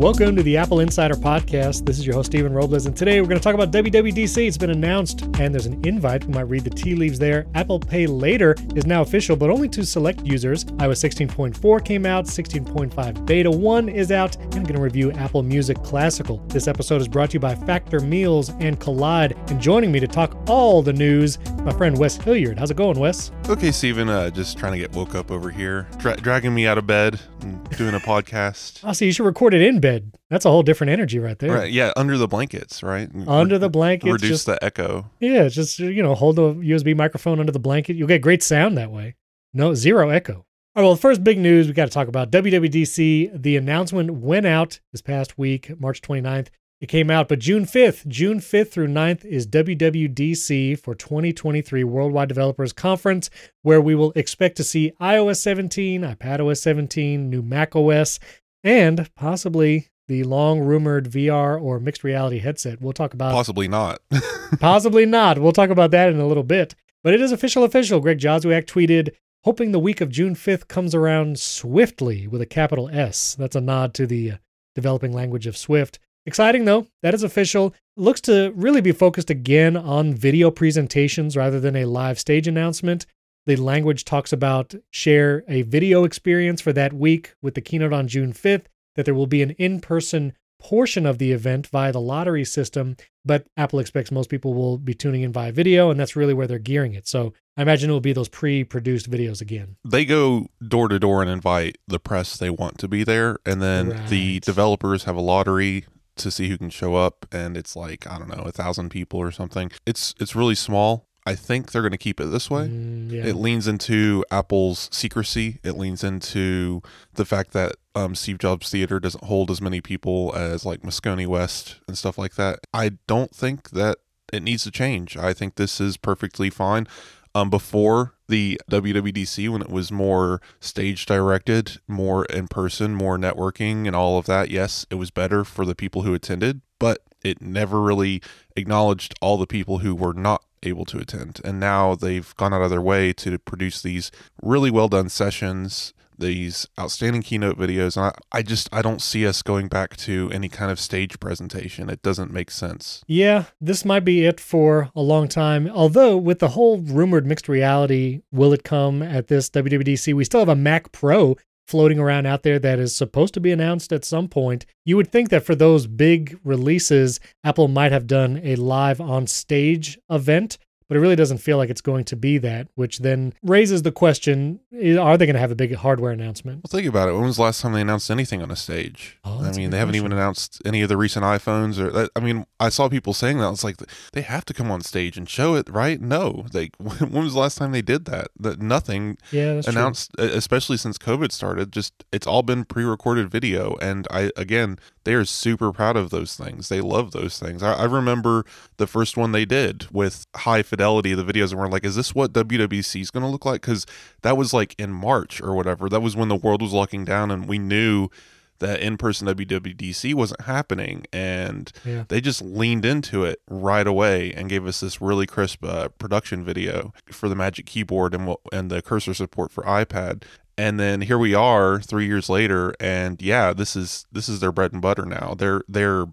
Welcome to the Apple Insider Podcast. This is your host, Stephen Robles, and today we're going to talk about WWDC. It's been announced, and there's an invite. We might read the tea leaves there. Apple Pay Later is now official, but only to select users. iOS 16.4 came out, 16.5 Beta 1 is out, and I'm going to review Apple Music Classical. This episode is brought to you by Factor Meals and Kolide. and joining me to talk all the news, my friend Wes Hilliard. How's it going, Wes? Okay, Stephen, uh, just trying to get woke up over here, Dra- dragging me out of bed and doing a podcast. Oh, so you should record it in bed. That's a whole different energy right there. Right, yeah, under the blankets, right? Under the blankets. Reduce just, the echo. Yeah, just, you know, hold the USB microphone under the blanket. You'll get great sound that way. No, zero echo. All right, well, the first big news we got to talk about WWDC. The announcement went out this past week, March 29th. It came out, but June 5th, June 5th through 9th is WWDC for 2023 Worldwide Developers Conference, where we will expect to see iOS 17, iPadOS 17, new macOS, and possibly the long rumored VR or mixed reality headset. We'll talk about Possibly not. possibly not. We'll talk about that in a little bit. But it is official official. Greg Joswiak tweeted, hoping the week of June 5th comes around swiftly with a capital S. That's a nod to the developing language of Swift. Exciting though, that is official. Looks to really be focused again on video presentations rather than a live stage announcement. The language talks about share a video experience for that week with the keynote on June 5th, that there will be an in person portion of the event via the lottery system, but Apple expects most people will be tuning in via video, and that's really where they're gearing it. So I imagine it will be those pre produced videos again. they go door to door and invite the press they want to be there, and then the developers have a lottery to see who can show up, and it's like I don't know, a thousand people or something. It's it's really small. I think they're going to keep it this way. Mm, yeah. It leans into Apple's secrecy. It leans into the fact that um, Steve Jobs Theater doesn't hold as many people as like Moscone West and stuff like that. I don't think that it needs to change. I think this is perfectly fine. Um, before the WWDC, when it was more stage directed, more in person, more networking, and all of that, yes, it was better for the people who attended, but it never really acknowledged all the people who were not able to attend. And now they've gone out of their way to produce these really well done sessions, these outstanding keynote videos. And I, I just I don't see us going back to any kind of stage presentation. It doesn't make sense. Yeah, this might be it for a long time. Although, with the whole rumored mixed reality, will it come at this WWDC? We still have a Mac Pro floating around out there that is supposed to be announced at some point. You would think that for those big releases, Apple might have done a live on stage event. But it really doesn't feel like it's going to be that, which then raises the question are they going to have a big hardware announcement? Well, think about it. When was the last time they announced anything on a stage? Oh, I mean, they haven't even announced any of the recent iPhones. Or that- I mean, I saw people saying that. It's like they have to come on stage and show it, right? No, they. When was the last time they did that? That nothing Yeah, that's true. announced, e- especially since COVID started. Just it's all been pre-recorded video, and I again, they are super proud of those things. They love those things. I, I remember the first one they did with high fidelity. The videos and were like, "Is this what WWDC is going to look like?" Because that was like in March or whatever. That was when the world was locking down, and we knew that in-person WWDC wasn't happening, and Yeah. they just leaned into it right away and gave us this really crisp uh, production video for the Magic Keyboard and and the cursor support for iPad. And then here we are, three years later, and yeah, this is this is their bread and butter now. They're they're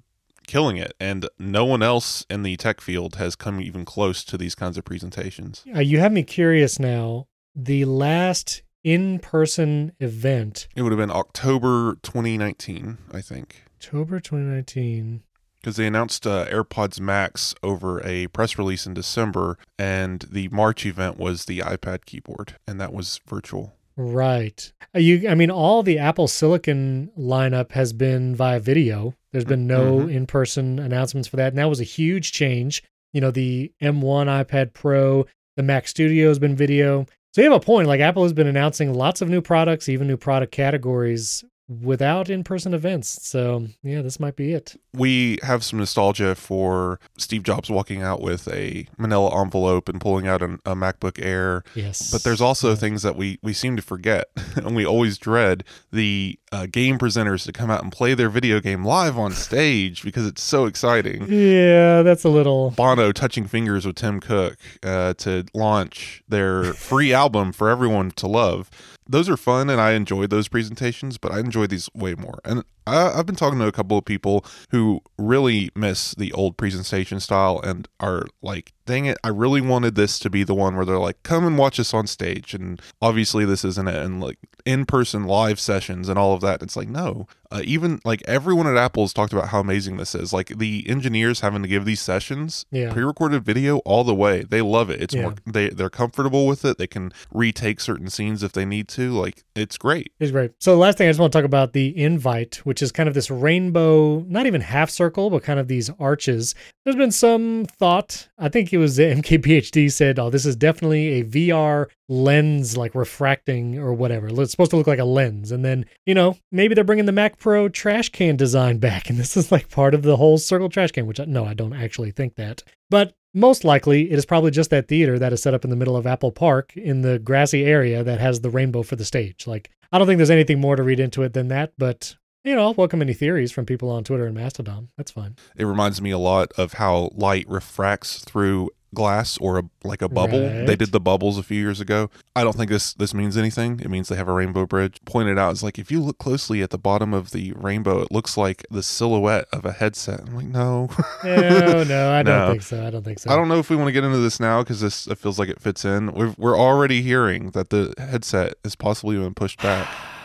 killing it, and no one else in the tech field has come even close to these kinds of presentations. Uh, you have me curious now. The last in person event, It would have been October 2019, I think. October 2019. because they announced uh, AirPods Max over a press release in December, and the March event was the iPad keyboard, and that was virtual. Right. Uh, You, I mean, all the Apple Silicon lineup has been via video. There's been no Mhm. in person announcements for that. And that was a huge change. You know, the M1 iPad Pro, the Mac Studio has been video. So you have a point. Like Apple has been announcing lots of new products, even new product categories without in person events. So yeah, this might be it. We have some nostalgia for Steve Jobs walking out with a manila envelope and pulling out an, a MacBook Air. Yes. But there's also Yeah. things that we, we seem to forget, and we always dread the uh, game presenters to come out and play their video game live on stage because it's so exciting. Yeah, that's a little. Bono touching fingers with Tim Cook uh, to launch their free album for everyone to love. Those are fun and I enjoyed those presentations, but I enjoy these way more. And I, I've been talking to a couple of people who really miss the old presentation style and are like, dang it, I really wanted this to be the one where they're like, come and watch us on stage. And obviously, this isn't it. And like in person live sessions and all of that. It's like, no. Uh, even like everyone at Apple's talked about how amazing this is. Like the engineers having to give these sessions Yeah. pre-recorded video all the way. They love it. It's Yeah. more they they're comfortable with it. They can retake certain scenes if they need to. Like it's great. It's great. So the last thing I just want to talk about the invite, which is kind of this rainbow, not even half circle, but kind of these arches. There's been some thought. I think it was MKBHD said, "Oh, this is definitely a VR lens, like refracting or whatever. It's supposed to look like a lens." And then you know maybe they're bringing the Mac Pro trash can design back, and this is like part of the whole circle trash can. Which no, I don't actually think that, but. Most likely, it is probably just that theater that is set up in the middle of Apple Park in the grassy area that has the rainbow for the stage. Like, I don't think there's anything more to read into it than that, but you know, I'll welcome any theories from people on Twitter and Mastodon. That's fine. It reminds me a lot of how light refracts through glass or a, like a bubble. They did the bubbles a few years ago. I don't think this this means anything. It means they have a rainbow bridge. Pointed out, it's like if you look closely at the bottom of the rainbow, it looks like the silhouette of a headset. I'm like, no. No, no, I don't No. think so. I don't think so. I don't know if we want to get into this now because this it feels like it fits in. We've, we're already hearing that the headset has possibly been pushed back.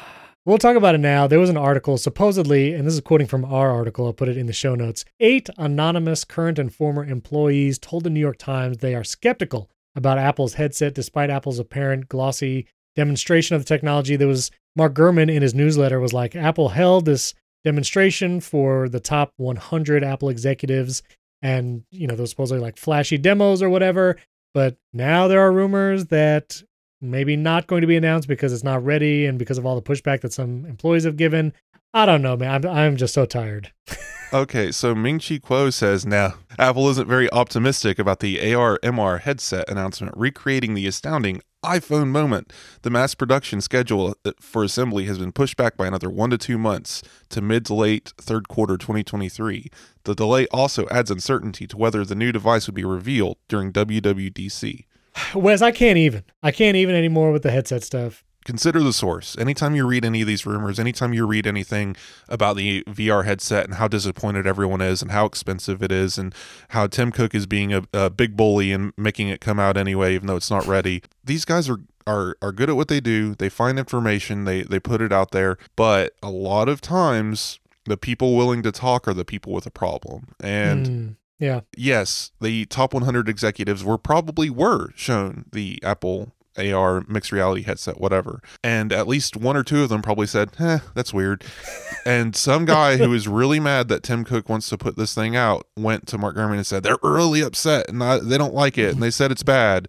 We'll talk about it now. There was an article, supposedly, and this is quoting from our article, I'll put it in the show notes. Eight anonymous current and former employees told the New York Times they are skeptical about Apple's headset despite Apple's apparent glossy demonstration of the technology. There was Mark Gurman in his newsletter was like, Apple held this demonstration for the top 100 Apple executives, and, you know, those supposedly like flashy demos or whatever. But now there are rumors that maybe not going to be announced because it's not ready and because of all the pushback that some employees have given. I don't know, man. I'm, I'm just so tired. Okay, so Ming Chi Kuo says, now, Apple isn't very optimistic about the AR MR headset announcement, recreating the astounding iPhone moment. The mass production schedule uh, for assembly has been pushed back by another one to two months to mid to late third quarter 2023. The delay also adds uncertainty to whether the new device would be revealed during WWDC. Wes, I can't even. I can't even anymore with the headset stuff. consider the source. Anytime you read any of these rumors, anytime you read anything about the VR headset and how disappointed everyone is and how expensive it is and how Tim Cook is being a, a big bully and making it come out anyway, even though it's not ready. These guys are are are good at what they do. They find information, they they put it out there, but a lot of times the people willing to talk are the people with a problem. And Mm, yeah. yes, the top 100 executives were probably were shown the Apple AR mixed reality headset, whatever. And at least one or two of them probably said, eh, that's weird. and some guy who is really mad that Tim Cook wants to put this thing out went to Mark Gurman and said, they're really upset and I, they don't like it. And they said it's bad.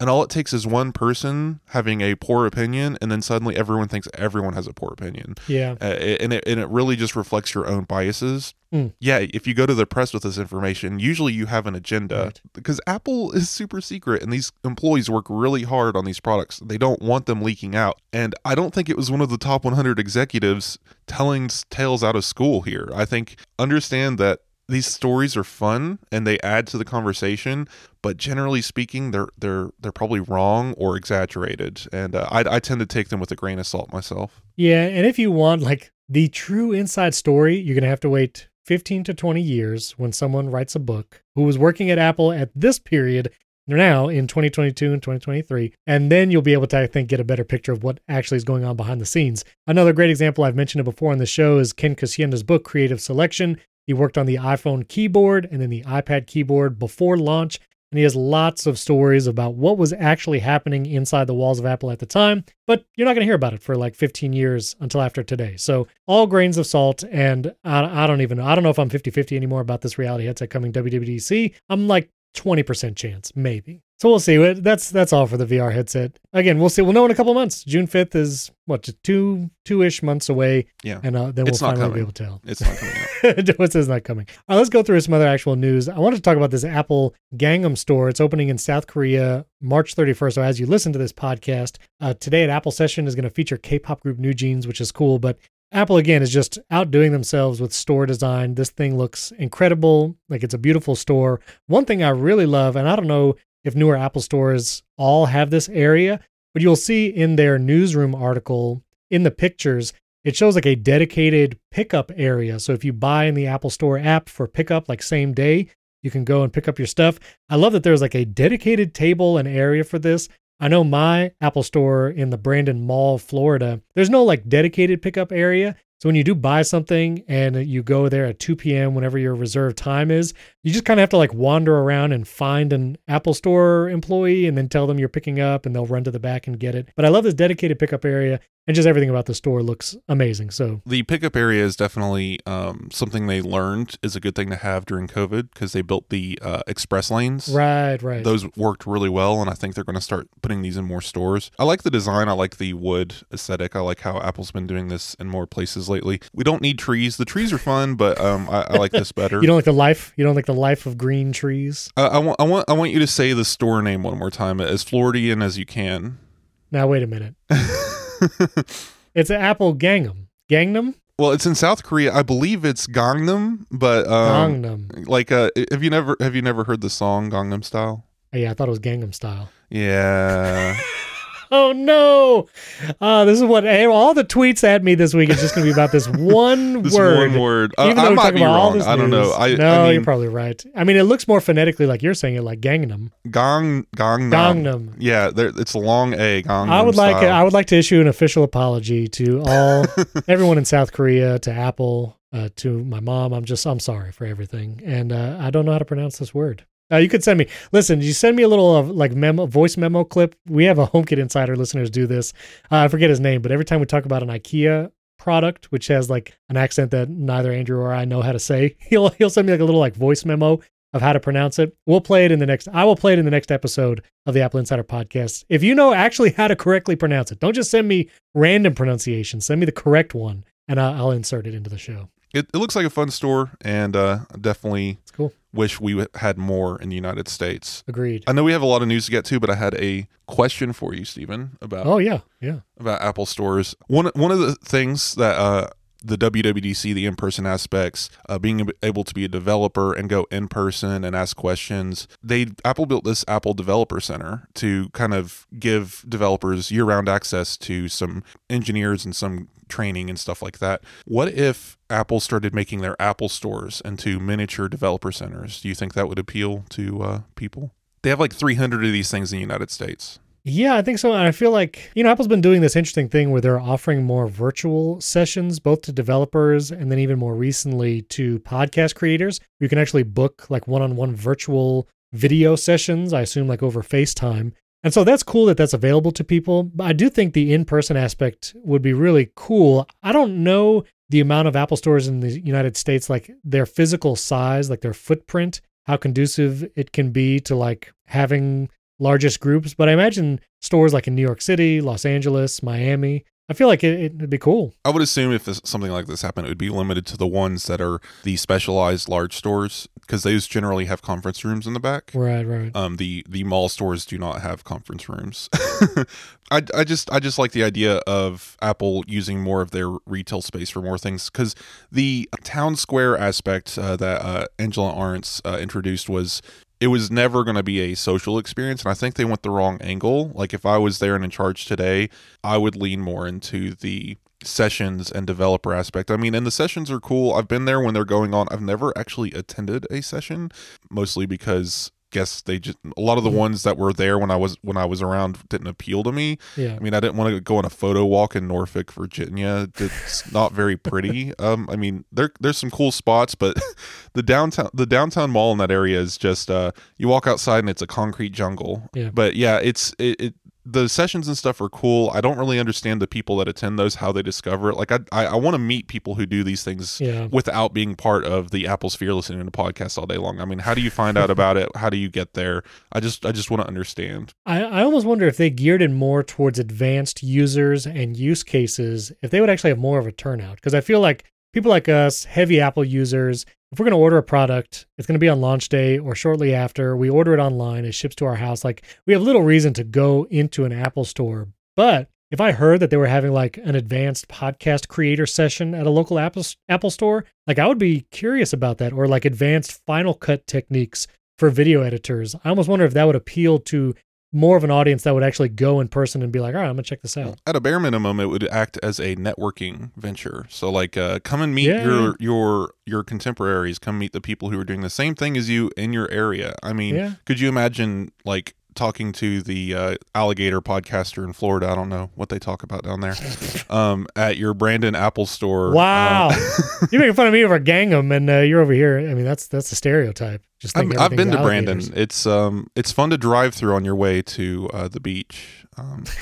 And all it takes is one person having a poor opinion, and then suddenly everyone thinks everyone has a poor opinion Yeah. uh, and it and it really just reflects your own biases. Mm. Yeah, if you go to the press with this information, usually you have an agenda Right. because Apple is super secret, and these employees work really hard on these products. They don't want them leaking out, and I don't think it was one of the top 100 executives telling tales out of school here. I think understand that. These stories are fun and they add to the conversation, but generally speaking, they're they're they're probably wrong or exaggerated, and uh, I, I tend to take them with a grain of salt myself. Yeah. And if you want like the true inside story, you're to have to wait 15 to 20 years when someone writes a book who was working at Apple at this period now in 2022 and 2023 and then you'll be able to i think get a better picture of what actually is going on behind the scenes another great example i've mentioned it before on the show is ken Kocienda's book creative selection he worked on the iphone keyboard and then the ipad keyboard before launch and he has lots of stories about what was actually happening inside the walls of apple at the time but you're not going to hear about it for like 15 years until after today. So all grains of salt and i, I don't even know i don't know if i'm 50-50 anymore about this reality headset coming wwdc i'm like 20% chance, maybe. So we'll see. That's that's all for the VR headset. Again, we'll see. We'll know in a couple of months. June 5th is what, two two-ish months away. Yeah. And uh, then It's we'll finally be able to tell. It's not coming out. What says not coming? All right, let's go through some other actual news. I wanted to talk about this Apple Gangnam store. It's opening in South Korea March 31st. So as you listen to this podcast, uh, today at Apple Session is going to feature K-pop group NewJeans, which is cool. But Apple again is just outdoing themselves with store design. This thing looks incredible. Like it's a beautiful store. One thing I really love, and I don't know if newer Apple stores all have this area, but you'll see in their newsroom article in the pictures, it shows like a dedicated pickup area. So if you buy in the Apple Store app for pickup, like same day, you can go and pick up your stuff. I love that there's like a dedicated table and area for this. I know my Apple Store in the Brandon Mall, Florida, there's no like dedicated pickup area. So when you do buy something and you go there at 2 p.m., whenever your reserved time is, you just kind of have to like wander around and find an Apple Store employee and then tell them you're picking up and they'll run to the back and get it. But I love this dedicated pickup area and just everything about the store looks amazing. So The pickup area is definitely um, something they learned is a good thing to have during COVID because they built the uh, express lanes. right, right. Those worked really well, and I think they're going to start putting these in more stores. I like the design. I like the wood aesthetic. I like how Apple's been doing this in more places lately. We don't need trees. The trees are fun, but um, I, I like this better. you don't like the life? You don't like the life of green trees? I, I want, I want, I want you to say the store name one more time, as Floridian as you can. Now wait a minute. It's Apple Gangnam. Gangnam? well, it's in South Korea. I believe it's Gangnam, but um, Gangnam. like, uh, have you never have you never heard the song Gangnam Style? Oh, yeah, I thought it was Gangnam style. Yeah. Oh no! Uh, this is what all the tweets at me this week is just going to be about this one this word. one word. Uh, Even though I we're might talking be all wrong. this I don't know. I, no, I mean, you're probably right. I mean, it looks more phonetically like you're saying it, like Gangnam. Gang Gangnam. Gangnam. Yeah, there, it's a long A. Gangnam. I would like style. I would like to issue an official apology to all everyone in South Korea, to Apple, uh, to my mom. I'm just I'm sorry for everything, and uh, I don't know how to pronounce this word. Uh, you could send me. Listen, you send me a little of like memo, voice memo clip. We have a HomeKit Insider listeners do this. Uh, I forget his name, but every time we talk about an IKEA product, which has like an accent that neither Andrew or I know how to say, he'll he'll send me like a little like voice memo of how to pronounce it. We'll play it in the next. I will play it in the next episode of the Apple Insider podcast. If you know actually how to correctly pronounce it, don't just send me random pronunciations. Send me the correct one, and I'll, I'll insert it into the show. It, it looks like a fun store, and uh, definitely It's cool. wish we had more in the United States. Agreed. I know we have a lot of news to get to, but I had a question for you, Stephen, about Oh yeah, yeah. about Apple stores. One one of the things that uh, the WWDC, the in person aspects, uh, being able to be a developer and go in person and ask questions. They Apple built this Apple Developer Center to kind of give developers year round access to some engineers and some training and stuff like that. What if Apple started making their Apple stores into miniature developer centers? Do you think that would appeal to uh, people? They have like 300 of these things in the United States. Yeah, I think so. And I feel like, you know, Apple's been doing this interesting thing where they're offering more virtual sessions, both to developers and then even more recently to podcast creators. You can actually book like one on one virtual video sessions, I assume like over FaceTime. And so that's cool that that's available to people. But I do think the in person aspect would be really cool. I don't know the amount of Apple stores in the United States, like their physical size, like their footprint, how conducive it can be to like having largest groups. But I imagine stores like in New York City, Los Angeles, Miami, I feel like it, it'd be cool. I would assume if something like this happened, it would be limited to the ones that are the specialized large stores because those generally have conference rooms in the back. Right, right. Um, the the mall stores do not have conference rooms. I, I just I just like the idea of Apple using more of their retail space for more things because the town square aspect uh, that uh, Angela Ahrendts uh, introduced was it was never going to be a social experience and i think they went the wrong angle. Like if i was there and in charge today i would lean more into the sessions and developer aspect. I mean and the sessions are cool. I've been there when they're going on. I've never actually attended a session mostly because guess they just a lot of the ones that were there when i was when i was around didn't appeal to me Yeah. I mean, I didn't want to go on a photo walk in Norfolk, Virginia. It's not very pretty. Um, I mean, there there's some cool spots, but the downtown the downtown mall in that area is just uh, you walk outside and it's a concrete jungle. Yeah. But yeah, it's it, it the sessions and stuff are cool. I don't really understand the people that attend those, how they discover it. Like I I, I want to meet people who do these things Yeah. without being part of the Apple Sphere listening to podcasts all day long. I mean, how do you find out about it? How do you get there? I just I just want to understand. I, I almost wonder if they geared it more towards advanced users and use cases, if they would actually have more of a turnout. Because I feel like people like us, heavy Apple users, if we're going to order a product, it's going to be on launch day or shortly after. We order it online, it ships to our house. Like we have little reason to go into an Apple store. But if I heard that they were having like an advanced podcast creator session at a local Apple Apple store, like I would be curious about that, or like advanced Final Cut techniques for video editors. I almost wonder if that would appeal to more of an audience that would actually go in person and be like, all right, I'm gonna check this out. At a bare minimum, it would act as a networking venture. So, like, uh, come and meet Yeah. your your your contemporaries. Come meet the people who are doing the same thing as you in your area. I mean, Yeah. could you imagine like talking to the uh, alligator podcaster in Florida? I don't know what they talk about down there. um, at your Brandon Apple store. Wow, um, you're making fun of me over Gangnam, and uh, you're over here. I mean, that's that's a stereotype. Just I've, been to Brandon. It's um, it's fun to drive through on your way to uh, the beach. Um,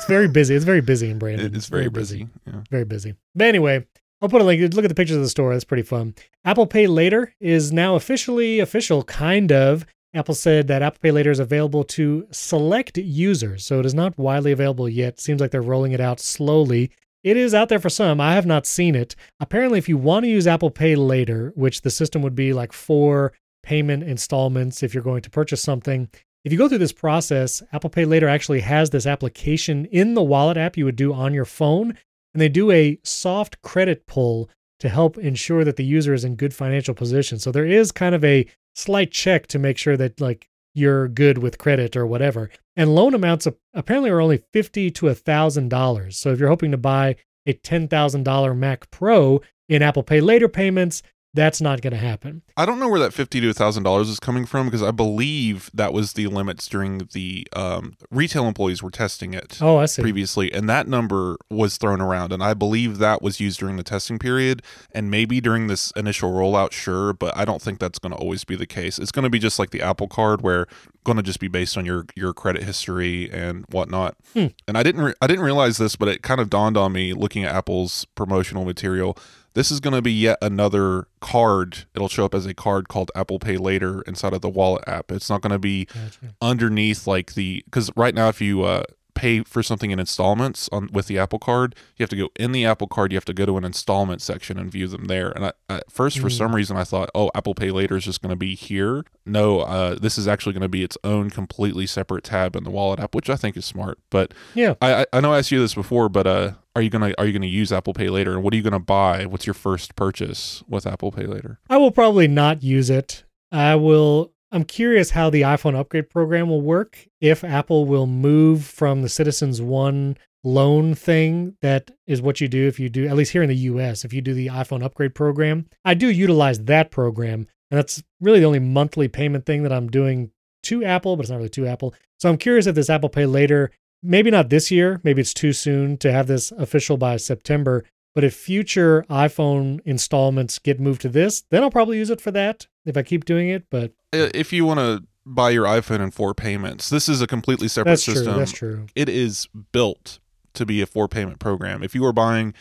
It's very busy. It's very busy in Brandon. it- it's very busy. Yeah. very busy. But anyway, I'll put a link. Look at the pictures of the store. That's pretty fun. Apple Pay Later is now officially official, kind of. Apple said that Apple Pay Later is available to select users, so it is not widely available yet. Seems like they're rolling it out slowly. It is out there for some. I have not seen it. Apparently, if you want to use Apple Pay Later, which the system would be like four payment installments if you're going to purchase something, if you go through this process, Apple Pay Later actually has this application in the wallet app you would do on your phone and they do a soft credit pull to help ensure that the user is in good financial position. So there is kind of a slight check to make sure that like you're good with credit or whatever. And loan amounts ap- apparently are only fifty to a thousand dollars. So if you're hoping to buy a ten thousand dollar Mac Pro in Apple Pay later payments, that's not going to happen. I don't know where that fifty to thousand dollars is coming from because I believe that was the limits during the um, retail employees were testing it Oh, I see. previously, and that number was thrown around, and I believe that was used during the testing period, and maybe during this initial rollout, sure, but I don't think that's going to always be the case. It's going to be just like the Apple Card, where going to just be based on your your credit history and whatnot. Hmm. And I didn't re- I didn't realize this, but it kind of dawned on me looking at Apple's promotional material. This is going to be yet another card. It'll show up as a card called Apple Pay Later inside of the Wallet app. It's not going to be Gotcha. underneath like the because right now if you uh, pay for something in installments on with the Apple Card, you have to go in the Apple Card. You have to go to an installment section and view them there. And I, at first, for Mm. some reason, I thought, oh, Apple Pay Later is just going to be here. No, uh, this is actually going to be its own completely separate tab in the Wallet app, which I think is smart. But Yeah. I I, I know I asked you this before, but uh, are you gonna are you gonna use Apple Pay Later? And what are you gonna buy? What's your first purchase with Apple Pay Later? I will probably not use it. I will. I'm curious how the iPhone upgrade program will work. If Apple will move from the Citizens One loan thing, that is what you do if you do, at least here in the US, if you do the iPhone upgrade program. I do utilize that program, and that's really the only monthly payment thing that I'm doing to Apple, but it's not really to Apple. So I'm curious if this Apple Pay later, maybe not this year, maybe it's too soon to have this official by September, but if future iPhone installments get moved to this, then I'll probably use it for that if I keep doing it. But If you want to buy your iPhone in four payments, this is a completely separate that's system. true. That's true. it is built to be a four payment program. If you are buying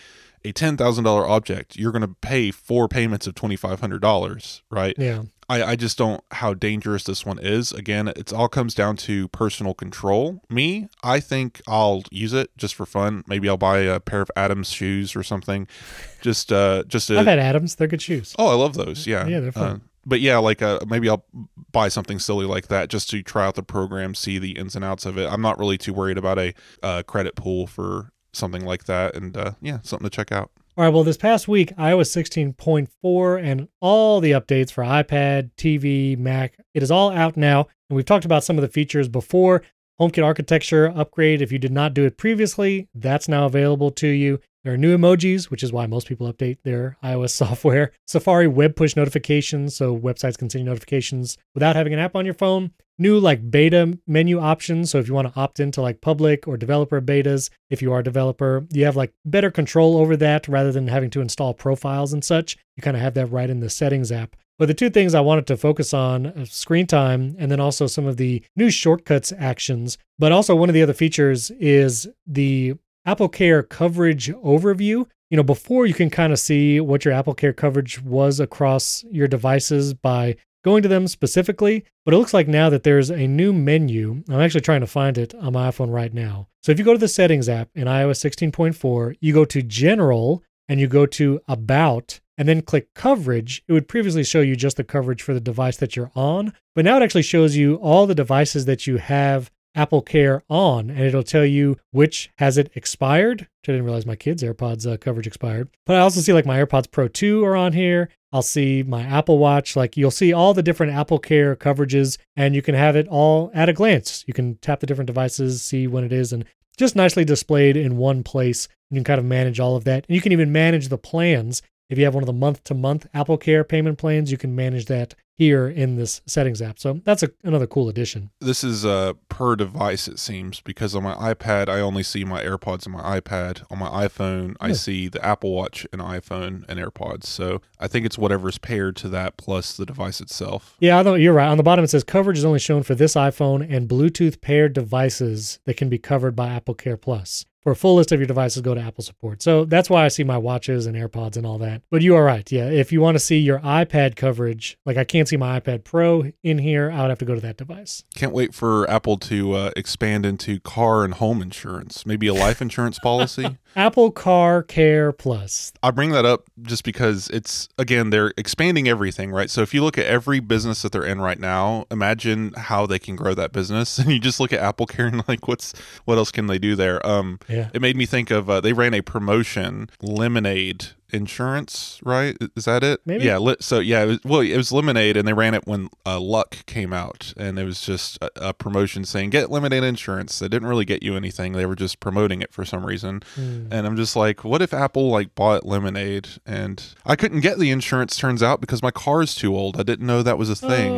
a ten thousand dollar object, you're going to pay four payments of twenty five hundred dollars, right? Yeah. I, I just don't how dangerous this one is. Again, it all comes down to personal control. Me, I think I'll use it just for fun. Maybe I'll buy a pair of Atoms shoes or something. Just uh just to, I've had Atoms. They're good shoes. Oh, I love those. Yeah. Yeah, they're fun. Uh, but yeah, like uh, maybe I'll buy something silly like that just to try out the program, see the ins and outs of it. I'm not really too worried about a uh, credit pool for something like that, and uh, yeah, something to check out. All right. Well, this past week, iOS 16.4 and all the updates for iPad, TV, Mac, it is all out now. And we've talked about some of the features before. HomeKit architecture upgrade. If you did not do it previously, that's now available to you. There are new emojis, which is why most people update their iOS software. Safari web push notifications, so websites can send you notifications without having an app on your phone. New like beta menu options, so if you want to opt into like public or developer betas, if you are a developer, you have like better control over that rather than having to install profiles and such. You kind of have that right in the settings app. But the two things I wanted to focus on uh, screen time and then also some of the new shortcuts actions. But also, one of the other features is the Apple Care coverage overview. You know, before you can kind of see what your Apple Care coverage was across your devices by going to them specifically. But it looks like now that there's a new menu. I'm actually trying to find it on my iPhone right now. So if you go to the settings app in iOS 16.4, you go to General and you go to About and then click Coverage. It would previously show you just the coverage for the device that you're on, but now it actually shows you all the devices that you have Apple Care on, and it'll tell you which has it expired. Which I didn't realize my kids' AirPods uh, coverage expired. But I also see like my AirPods Pro 2 are on here. I'll see my Apple Watch. Like you'll see all the different Apple Care coverages, and you can have it all at a glance. You can tap the different devices, see when it is, and just nicely displayed in one place. You can kind of manage all of that. And you can even manage the plans. If you have one of the month to month Apple Care payment plans, you can manage that here in this settings app. So that's a, another cool addition. This is uh, per device, it seems, because on my iPad, I only see my AirPods and my iPad. On my iPhone, I see the Apple Watch and iPhone and AirPods. So I think it's whatever's paired to that plus the device itself. Yeah, I know you're right. On the bottom, it says coverage is only shown for this iPhone and Bluetooth paired devices that can be covered by Apple Care Plus. For a full list of your devices, go to Apple support. So that's why I see my watches and AirPods and all that. But you are right. Yeah, if you want to see your iPad coverage, like I can't see my iPad Pro in here, I would have to go to that device. Can't wait for Apple to uh, expand into car and home insurance, maybe a life insurance policy. Apple Car Care Plus. I bring that up just because it's again they're expanding everything, right? So if you look at every business that they're in right now, imagine how they can grow that business. And you just look at Apple Care and like, what's what else can they do there? Um, Yeah. it made me think of uh, they ran a promotion, Lemonade Insurance, right? Is that it? Maybe. Yeah. Li- so yeah, it was, well, it was Lemonade, and they ran it when uh, Luck came out, and it was just a, a promotion saying get Lemonade Insurance. They didn't really get you anything; they were just promoting it for some reason. Hmm. And I'm just like, what if Apple like bought Lemonade and I couldn't get the insurance turns out because my car's too old. I didn't know that was a thing.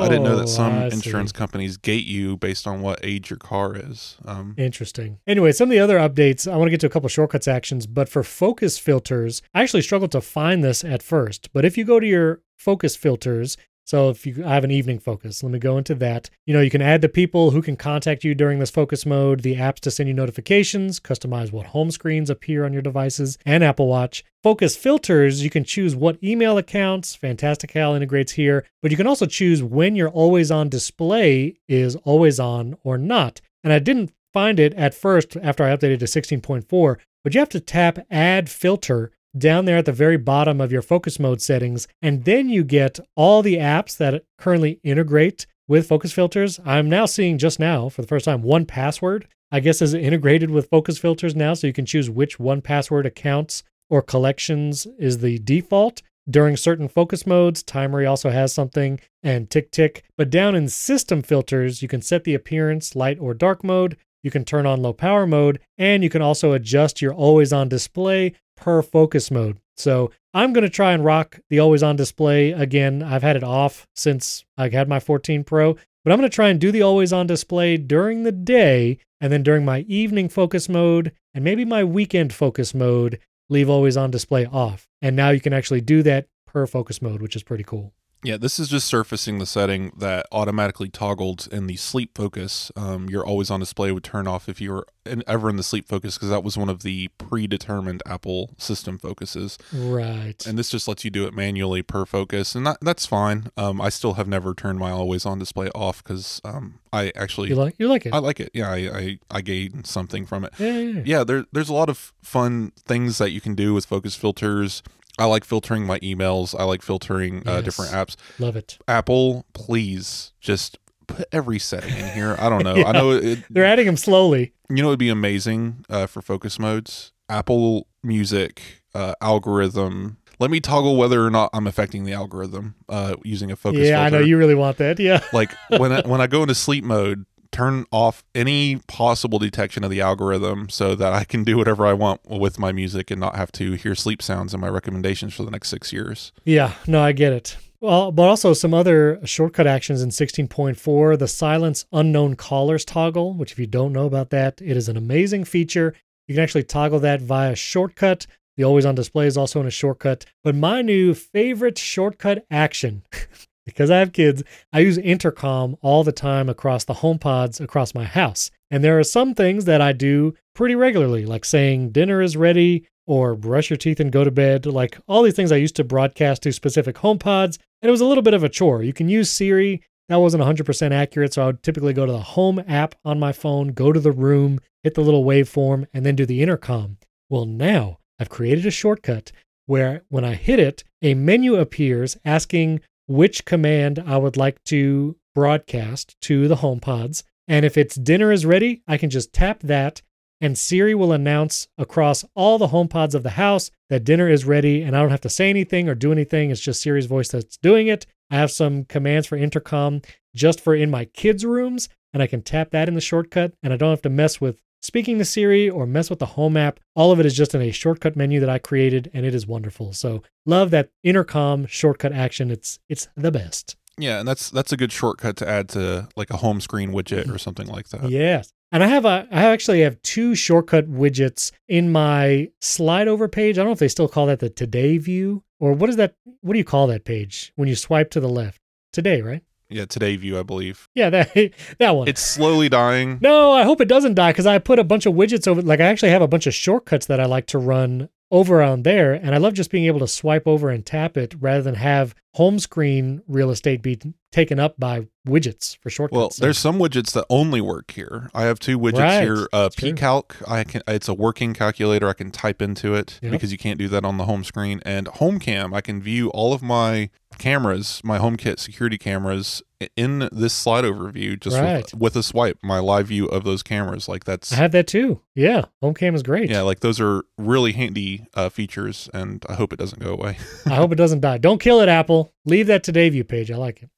I didn't know Oh, that some I see. insurance companies gate you based on what age your car is. Um, Interesting. Anyway, some of the other updates, I want to get to a couple shortcuts actions, but for focus filters, I actually struggled to find this at first. But if you go to your focus filters, so if you I have an evening focus, let me go into that. You know, you can add the people who can contact you during this focus mode, the apps to send you notifications, customize what home screens appear on your devices, and Apple Watch. Focus filters, you can choose what email accounts, Fantastical integrates here, but you can also choose when your always on display is always on or not. And I didn't find it at first after I updated to 16.4, but you have to tap add filter down there at the very bottom of your focus mode settings, and then you get all the apps that currently integrate with focus filters. I'm now seeing just now for the first time one password, I guess, is integrated with focus filters now, so you can choose which one password accounts or collections is the default. During certain focus modes, Timery also has something, and Tick Tick. But down in system filters, you can set the appearance, light or dark mode. You can turn on low power mode, and you can also adjust your always on display per focus mode. So I'm going to try and rock the always on display again. I've had it off since I had my 14 Pro, but I'm going to try and do the always on display during the day and then during my evening focus mode and maybe my weekend focus mode, leave always on display off. And now you can actually do that per focus mode, which is pretty cool. Yeah, this is just surfacing the setting that automatically toggled in the sleep focus. Um, your always on display would turn off if you were in, ever in the sleep focus because that was one of the predetermined Apple system focuses. Right. And this just lets you do it manually per focus, and that, that's fine. Um, I still have never turned my always on display off because um, I actually you like you like it? I like it. Yeah, I, I I gain something from it. yeah, yeah, yeah. Yeah, there there's a lot of fun things that you can do with focus filters. I like filtering my emails. I like filtering uh, Yes. different apps. Love it. Apple, please just put every setting in here. I don't know. Yeah. I know it, They're adding them slowly. you know it'd be amazing uh, for focus modes. Apple Music uh, algorithm. Let me toggle whether or not I'm affecting the algorithm uh, using a focus yeah, I know you really want that. Yeah. like when I, when I go into sleep mode, turn off any possible detection of the algorithm so that I can do whatever I want with my music and not have to hear sleep sounds in my recommendations for the next six years. Yeah, no, I get it. Well, but also some other shortcut actions in 16.4, the silence unknown callers toggle, which if you don't know about that, it is an amazing feature. You can actually toggle that via shortcut. The always on display is also in a shortcut. But my new favorite shortcut action, because I have kids, I use intercom all the time across the home pods across my house. And there are some things that I do pretty regularly, like saying dinner is ready or brush your teeth and go to bed. Like all these things I used to broadcast to specific home pods. And it was a little bit of a chore. You can use Siri. That wasn't 100% accurate. So I would typically go to the home app on my phone, go to the room, hit the little waveform, and then do the intercom. Well, now I've created a shortcut where when I hit it, a menu appears asking which command I would like to broadcast to the home pods. And if it's dinner is ready, I can just tap that and Siri will announce across all the home pods of the house that dinner is ready and I don't have to say anything or do anything. It's just Siri's voice that's doing it. I have some commands for intercom just for in my kids' rooms and I can tap that in the shortcut and I don't have to mess with speaking to Siri or mess with the home app. All of it is just in a shortcut menu that I created and it is wonderful. So love that intercom shortcut action. It's it's the best. Yeah, and that's that's a good shortcut to add to like a home screen widget mm-hmm. or something like that. Yes. And I have a I actually have two shortcut widgets in my slide over page. I don't know if they still call that the today view or what is that what do you call that page when you swipe to the left? Today, right? Yeah, today view, I believe. Yeah, that that one. It's slowly dying. No, I hope it doesn't die because I put a bunch of widgets over. Like I actually have a bunch of shortcuts that I like to run over on there, and I love just being able to swipe over and tap it rather than have home screen real estate be taken up by widgets for shortcuts. Well, there's some widgets that only work here. I have two widgets Right, here. Uh, pcalc, I can. It's a working calculator. I can type into it Yep. because you can't do that on the home screen. And HomeCam, I can view all of my cameras, my HomeKit security cameras, in this slide overview just Right. with, with a swipe. My live view of those cameras, like that's I have that too. Yeah, home cam is great. yeah, like those are really handy uh, features, and I hope it doesn't go away. I hope it doesn't die. Don't kill it, Apple. Leave that today view page. I like it.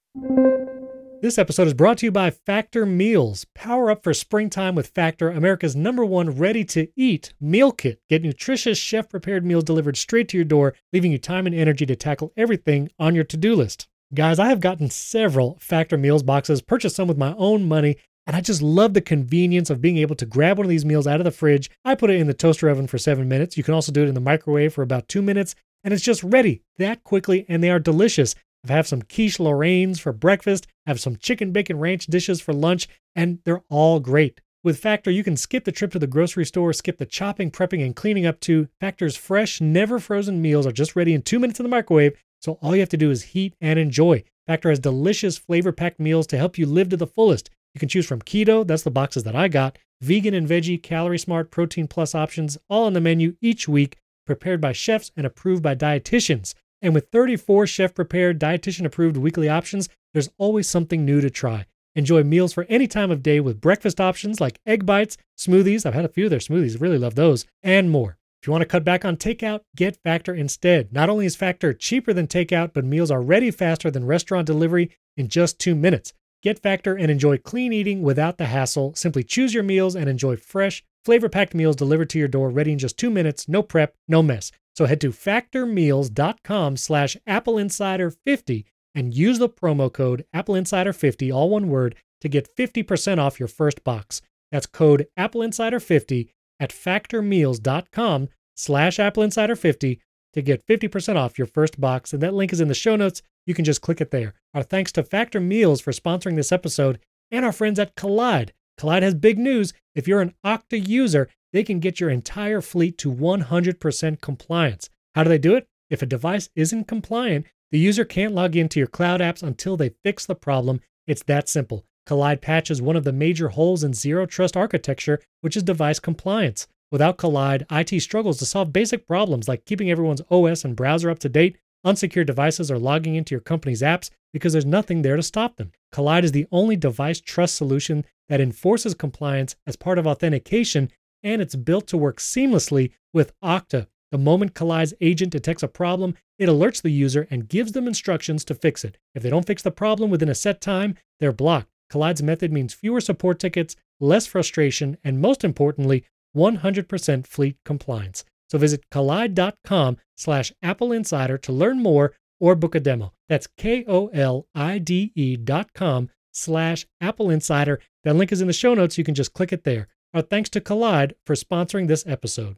This episode is brought to you by Factor Meals. Power up for springtime with Factor, America's number one ready to eat meal kit. Get nutritious, chef prepared meals delivered straight to your door, leaving you time and energy to tackle everything on your to do list. Guys, I have gotten several Factor Meals boxes, purchased some with my own money, and I just love the convenience of being able to grab one of these meals out of the fridge. I put it in the toaster oven for seven minutes. You can also do it in the microwave for about two minutes, and it's just ready that quickly, and they are delicious. I have some quiche Lorraine's for breakfast, have some chicken bacon ranch dishes for lunch, and they're all great. With Factor, you can skip the trip to the grocery store, skip the chopping, prepping, and cleaning up to Factor's fresh, never frozen meals are just ready in two minutes in the microwave, so all you have to do is heat and enjoy. Factor has delicious, flavor packed meals to help you live to the fullest. You can choose from keto, that's the boxes that I got, vegan and veggie, calorie smart, protein plus options, all on the menu each week, prepared by chefs and approved by dietitians. And with 34 chef prepared, dietitian approved weekly options, there's always something new to try. Enjoy meals for any time of day with breakfast options like egg bites, smoothies. I've had a few of their smoothies, really love those, and more. If you want to cut back on takeout, get Factor instead. Not only is Factor cheaper than takeout, but meals are ready faster than restaurant delivery in just two minutes. Get Factor and enjoy clean eating without the hassle. Simply choose your meals and enjoy fresh, flavor packed meals delivered to your door ready in just two minutes. No prep, no mess. So head to factormeals.com slash appleinsider50 and use the promo code appleinsider50, all one word, to get 50% off your first box. That's code appleinsider50 at factormeals.com slash appleinsider50 to get 50% off your first box. And that link is in the show notes. You can just click it there. Our thanks to Factor Meals for sponsoring this episode and our friends at Kolide. Kolide has big news. If you're an Okta user, they can get your entire fleet to 100% compliance. How do they do it? If a device isn't compliant, the user can't log into your cloud apps until they fix the problem. It's that simple. Kolide patches one of the major holes in zero trust architecture, which is device compliance. Without Kolide, IT struggles to solve basic problems like keeping everyone's OS and browser up to date. Unsecured devices are logging into your company's apps because there's nothing there to stop them. Kolide is the only device trust solution that enforces compliance as part of authentication, and it's built to work seamlessly with Okta. The moment Kolide's agent detects a problem, it alerts the user and gives them instructions to fix it. If they don't fix the problem within a set time, they're blocked. Kolide's method means fewer support tickets, less frustration, and most importantly, 100% fleet compliance. So visit kolide.com slash Apple Insider to learn more or book a demo. That's K-O-L-I-D-E dot com slash Apple Insider. That link is in the show notes. You can just click it there. Our thanks to Kolide for sponsoring this episode.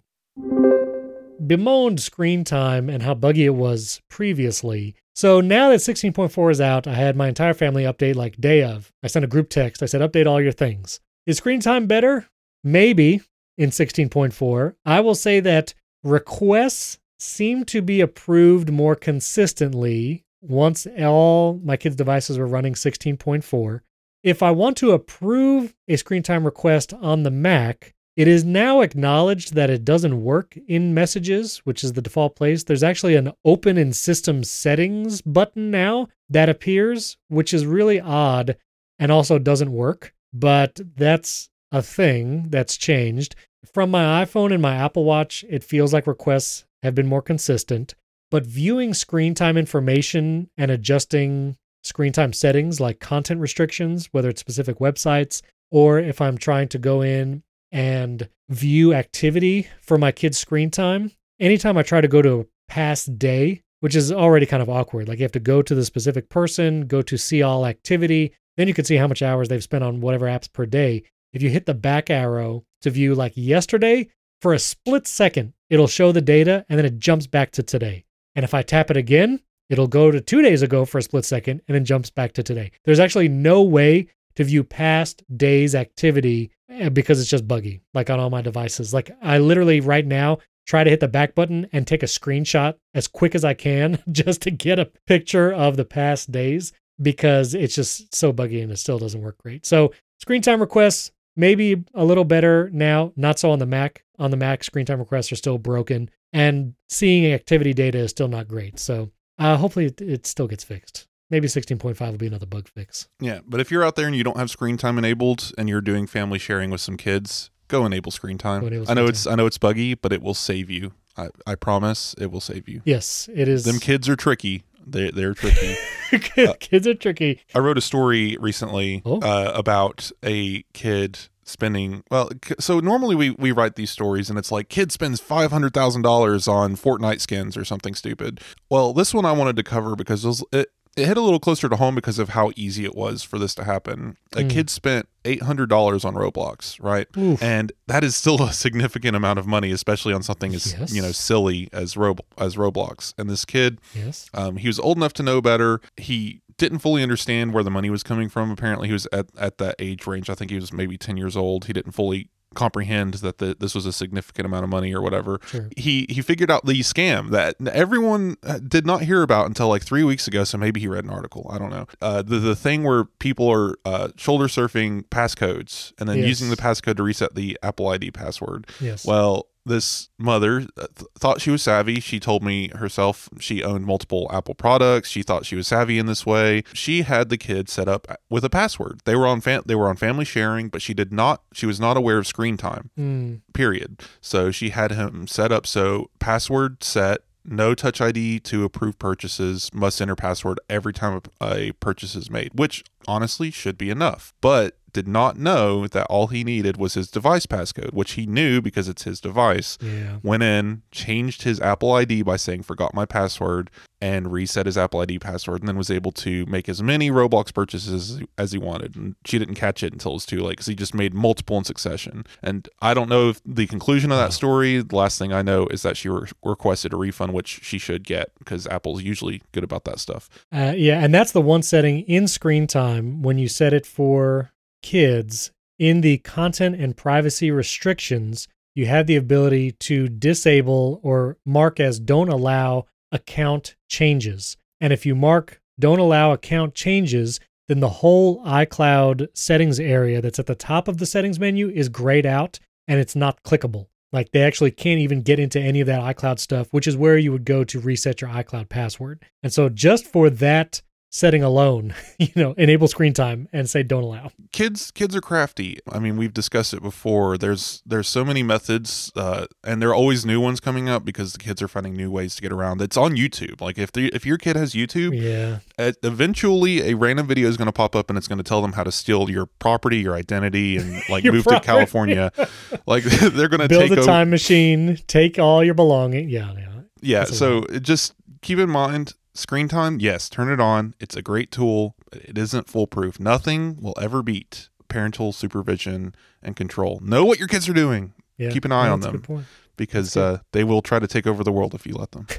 Bemoaned screen time and how buggy it was previously. So now that 16.4 is out, I had my entire family update like day of. I sent a group text. I said, update all your things. Is screen time better? Maybe in 16.4. I will say that requests seem to be approved more consistently once all my kids' devices were running 16.4. If I want to approve a screen time request on the Mac, it is now acknowledged that it doesn't work in messages, which is the default place. There's actually an open in system settings button now that appears, which is really odd and also doesn't work. but that's a thing that's changed. From my iPhone and my Apple Watch, it feels like requests have been more consistent, but viewing screen time information and adjusting screen time settings like content restrictions, whether it's specific websites or if I'm trying to go in and view activity for my kids' screen time, anytime I try to go to a past day, which is already kind of awkward, like you have to go to the specific person, go to see all activity, then you can see how much hours they've spent on whatever apps per day. If you hit the back arrow to view like yesterday, for a split second, it'll show the data and then it jumps back to today. And if I tap it again, it'll go to two days ago for a split second and then jumps back to today. There's actually no way to view past days' activity eh, because it's just buggy, like on all my devices. Like I literally right now try to hit the back button and take a screenshot as quick as I can just to get a picture of the past days because it's just so buggy and it still doesn't work great. So screen time requests maybe a little better now, not so on the Mac. On the Mac, screen time requests are still broken, and seeing activity data is still not great. So uh, hopefully it, it still gets fixed. Maybe 16.5 will be another bug fix. Yeah, but if you're out there and you don't have screen time enabled and you're doing family sharing with some kids, go enable screen time. Enable I know screen it's I know it's buggy, but it will save you. I, I promise it will save you. Yes, it is. Them kids are tricky. They they're tricky. kids are tricky. I wrote a story recently Oh. uh, about a kid spending well so normally we we write these stories and it's like kid spends $500,000 on Fortnite skins or something stupid. Well, this one I wanted to cover because it, was, it it hit a little closer to home because of how easy it was for this to happen. A Mm. kid spent $800 on Roblox, right? Oof. And that is still a significant amount of money, especially on something as Yes. you know silly as Rob as Roblox. And this kid yes. um, he was old enough to know better. He didn't fully understand where the money was coming from. Apparently, he was at, at that age range. I think he was maybe 10 years old. He didn't fully comprehend that the, this was a significant amount of money or whatever. Sure. He he figured out the scam that everyone uh, did not hear about until like three weeks ago. So maybe he read an article. I don't know. Uh, the the thing where people are uh, shoulder surfing passcodes and then Yes. using the passcode to reset the Apple ID password. Yes. Well, this mother uh, th- thought she was savvy. She told me herself she owned multiple Apple products. She thought she was savvy in this way. She had the kid set up with a password. They were on fam- they were on family sharing, but she did not she was not aware of screen time. Mm, Period. So she had him set up so password set no touch ID to approve purchases, must enter password every time a, a purchase is made, which honestly should be enough. But did not know that all he needed was his device passcode, which he knew because it's his device. yeah. Went in, changed his Apple ID by saying forgot my password, and reset his Apple ID password, and then was able to make as many Roblox purchases as he wanted. And she didn't catch it until it was too late because he just made multiple in succession. And I don't know if the conclusion of that story. The last thing I know is that she re- requested a refund, which she should get because Apple's usually good about that stuff. Uh, yeah, and that's the one setting in screen time when you set it for kids in the content and privacy restrictions, you have the ability to disable or mark as don't allow account changes. And if you mark don't allow account changes, then the whole iCloud settings area that's at the top of the settings menu is grayed out and it's not clickable. Like they actually can't even get into any of that iCloud stuff, which is where you would go to reset your iCloud password. And so just for that setting alone, you know, enable screen time and say don't allow. kids kids are crafty i mean we've discussed it before there's there's so many methods uh, and there are always new ones coming up because the kids are finding new ways to get around it's on youtube like if the, if your kid has youtube Yeah. uh, eventually a random video is going to pop up and it's going to tell them how to steal your property your identity and like move property. to california like they're going to Build take a over time machine, take all your belongings. Yeah, yeah. yeah That's so just keep in mind screen time? Yes turn it on. It's a great tool but it isn't foolproof. Nothing will ever beat parental supervision and control. Know what your kids are doing. Yeah. Keep an eye on them. because uh, they will try to take over the world if you let them.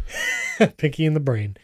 Pinky and the Brain.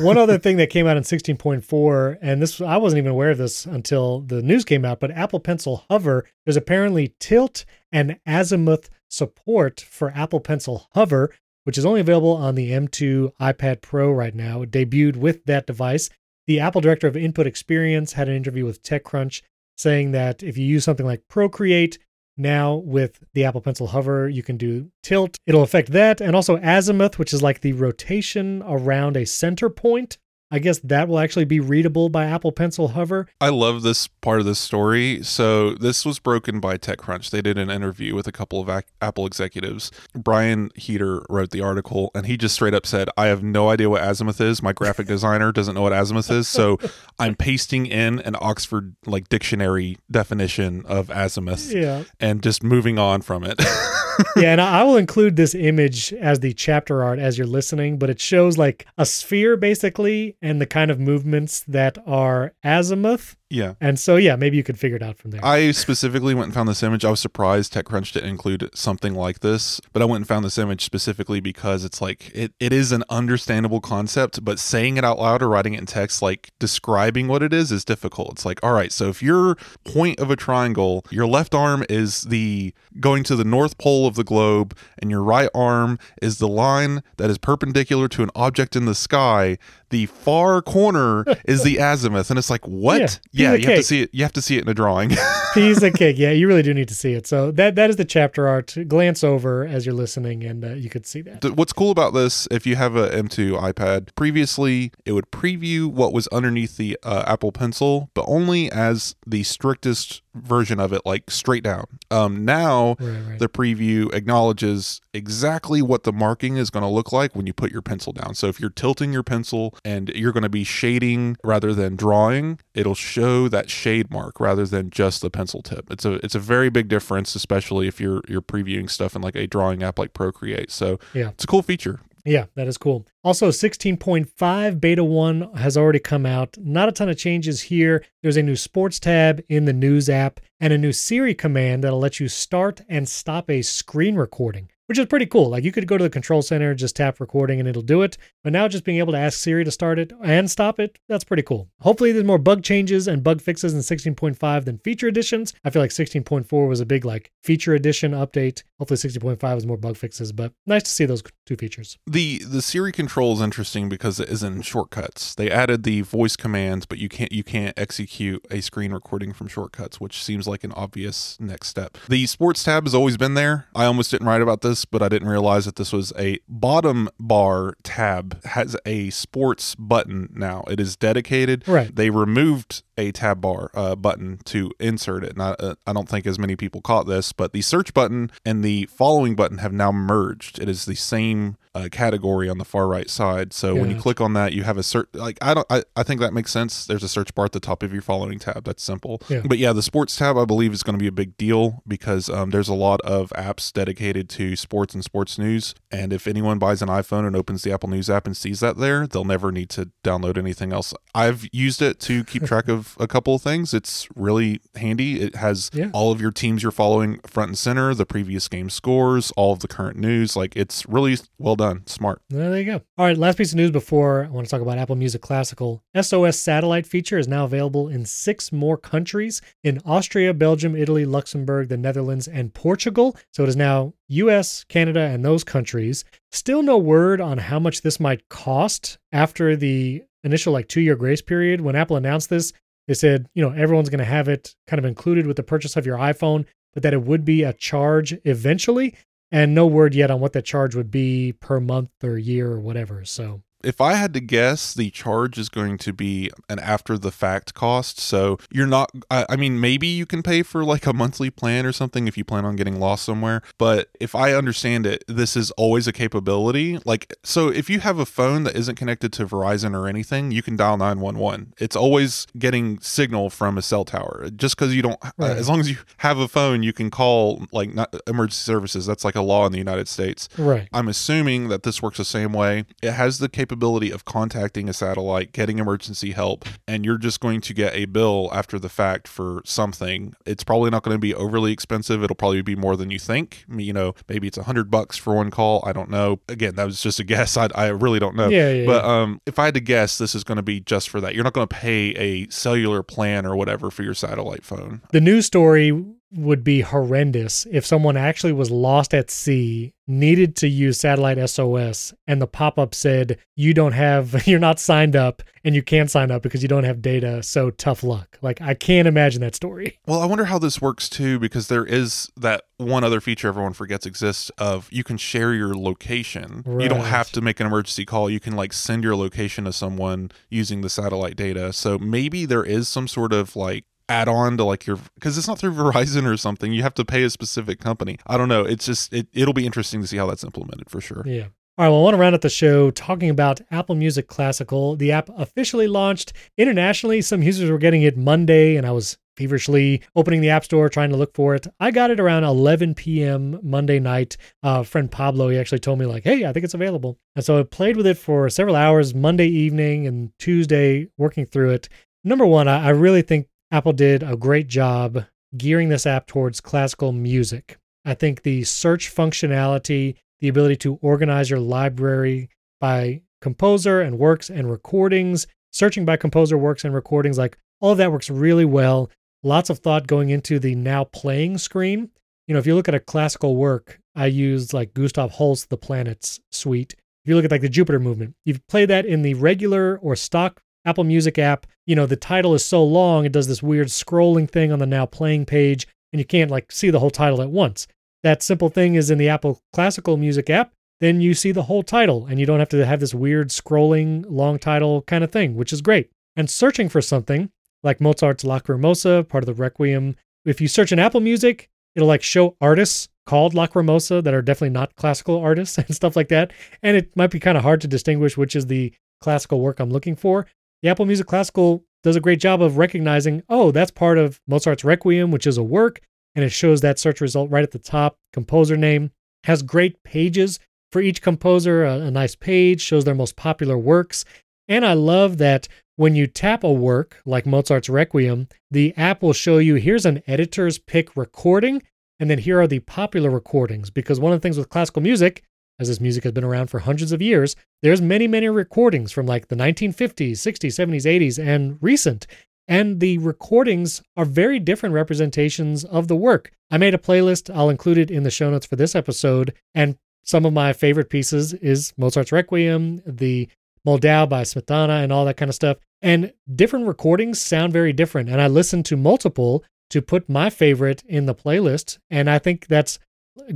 One other thing that came out in 16.4, and this I wasn't even aware of this until the news came out, but Apple Pencil Hover, there's apparently tilt and azimuth support for Apple Pencil Hover, which is only available on the M2 iPad Pro right now. It debuted with that device. The Apple Director of Input Experience had an interview with TechCrunch saying that if you use something like Procreate, now with the Apple Pencil Hover, you can do tilt. It'll affect that and also azimuth, which is like the rotation around a center point I guess that will actually be readable by Apple Pencil Hover. I love this part of the story. So this was broken by TechCrunch. They did an interview with a couple of Apple executives. Brian Heater wrote the article, and he just straight up said, "I have no idea what azimuth is. My graphic designer doesn't know what azimuth is, so I'm pasting in an Oxford like dictionary definition of azimuth Yeah. and just moving on from it." yeah, and I will include this image as the chapter art as you're listening, but it shows like a sphere basically and the kind of movements that are azimuth. Yeah. And so, yeah, maybe you could figure it out from there. I specifically went and found this image. I was surprised TechCrunch didn't include something like this, but I went and found this image specifically because it's like it, it is an understandable concept, but saying it out loud or writing it in text, like describing what it is, is difficult. It's like, all right, so if your point of a triangle, your left arm is the going to the north pole of the globe, and your right arm is the line that is perpendicular to an object in the sky, the far corner is the azimuth. And it's like, what? Yeah, Yeah, you have to see it. You have to see it in a drawing. Piece of cake. Yeah, you really do need to see it. So that that is the chapter art. Glance over as you're listening, and uh, you could see that. What's cool about this, if you have a M2 iPad, previously it would preview what was underneath the uh, Apple Pencil, but only as the strictest version of it, like straight down. Um, now Right, right. the preview acknowledges exactly what the marking is going to look like when you put your pencil down. So if you're tilting your pencil and you're going to be shading rather than drawing, it'll show that shade mark rather than just the pencil tip. It's a it's a very big difference, especially if you're you're previewing stuff in like a drawing app like Procreate. So Yeah. it's a cool feature. Yeah, that is cool. Also, 16.5 beta 1 has already come out. Not a ton of changes here. There's a new sports tab in the news app and a new Siri command that'll let you start and stop a screen recording, which is pretty cool. Like you could go to the control center, just tap recording and it'll do it. But now just being able to ask Siri to start it and stop it, that's pretty cool. Hopefully there's more bug changes and bug fixes in 16.5 than feature additions. I feel like 16.4 was a big like feature edition update. Hopefully 16.5 is more bug fixes, but nice to see those two features. The the Siri control is interesting because it is in shortcuts. They added the voice commands, but you can't you can't execute a screen recording from shortcuts, which seems like an obvious next step. The sports tab has always been there. I almost didn't write about this, but I didn't realize that this was a bottom bar tab has a sports button now. It is dedicated. Right. They removed a tab bar uh, button to insert it. Not, uh, I don't think as many people caught this, but the search button and the following button have now merged. It is the same uh, category on the far right side. So when you click on that, you have a search. Like I don't, I, I think that makes sense. There's a search bar at the top of your following tab. That's simple. Yeah. But yeah, the sports tab I believe is going to be a big deal because um, there's a lot of apps dedicated to sports and sports news. And if anyone buys an iPhone and opens the Apple News app and sees that there, they'll never need to download anything else. I've used it to keep track of a couple of things. It's really handy. It has Yeah. all of your teams you're following front and center, the previous game scores, all of the current news. Like it's really well done, smart. There you go. All right, last piece of news before I want to talk about Apple Music Classical. SOS satellite feature is now available in six more countries in Austria, Belgium, Italy, Luxembourg, the Netherlands, and Portugal. So it is now US, Canada, and those countries. Still no word on how much this might cost after the initial like two year grace period. When Apple announced this, they said, you know, everyone's going to have it kind of included with the purchase of your iPhone, but that it would be a charge eventually and no word yet on what that charge would be per month or year or whatever. So If I had to guess, the charge is going to be an after the fact cost. So you're not, I, I mean, maybe you can pay for like a monthly plan or something if you plan on getting lost somewhere. But if I understand it, this is always a capability. Like, so if you have a phone that isn't connected to Verizon or anything, you can dial 911. It's always getting signal from a cell tower. Just because you don't, uh, Right. as long as you have a phone, you can call like not emergency services. That's like a law in the United States. right. I'm assuming that this works the same way. It has the capability of contacting a satellite, getting emergency help, and you're just going to get a bill after the fact for something. It's probably not going to be overly expensive. It'll probably be more than you think. You know, maybe it's a hundred bucks for one call. I don't know. Again, that was just a guess. I, I really don't know. Yeah, yeah, But um, if I had to guess, this is going to be just for that. You're not going to pay a cellular plan or whatever for your satellite phone. The news story would be horrendous if someone actually was lost at sea, needed to use satellite SOS, and the pop up said, You don't have, you're not signed up, and you can't sign up because you don't have data. So tough luck. Like, I can't imagine that story. Well, I wonder how this works too, because there is that one other feature everyone forgets exists of you can share your location. You don't have to make an emergency call. You can like send your location to someone using the satellite data. So maybe there is some sort of like add on to like your because it's not through Verizon or something. You have to pay a specific company. I don't know. It's just it, it'll be interesting to see how that's implemented for sure. Yeah. All right, well, I want to round out the show talking about Apple Music Classical. The app officially launched internationally. Some users were getting it Monday, and I was feverishly opening the App Store trying to look for it. I got it around 11 p.m. Monday night. Uh, friend Pablo, he actually told me, like, hey, I think it's available. And so I played with it for several hours Monday evening and Tuesday, working through it. Number one, I, I really think Apple did a great job gearing this app towards classical music. I think the search functionality, the ability to organize your library by composer and works and recordings, searching by composer works and recordings, like all of that works really well. Lots of thought going into the now playing screen. You know, if you look at a classical work, I used like Gustav Holst's The Planets suite. If you look at like the Jupiter movement, you play that in the regular or stock Apple Music app, you know, the title is so long, it does this weird scrolling thing on the now playing page, and you can't like see the whole title at once. That simple thing is in the Apple Classical Music app, then you see the whole title and you don't have to have this weird scrolling long title kind of thing, which is great. And searching for something like Mozart's Lacrimosa, part of the Requiem, if you search in Apple Music, it'll like show artists called Lacrimosa that are definitely not classical artists and stuff like that. And it might be kind of hard to distinguish which is the classical work I'm looking for. The Apple Music Classical does a great job of recognizing, oh, that's part of Mozart's Requiem, which is a work, and it shows that search result right at the top. Composer name has great pages for each composer, a, a nice page shows their most popular works. And I love that when you tap a work like Mozart's Requiem, the app will show you here's an editor's pick recording, and then here are the popular recordings. Because one of the things with classical music, as this music has been around for hundreds of years, there's many, many recordings from like the 1950s, 60s, 70s, 80s, and recent. And the recordings are very different representations of the work. I made a playlist, I'll include it in the show notes for this episode. And some of my favorite pieces is Mozart's Requiem, the Moldau by Smetana, and all that kind of stuff. And different recordings sound very different. And I listened to multiple to put my favorite in the playlist. And I think that's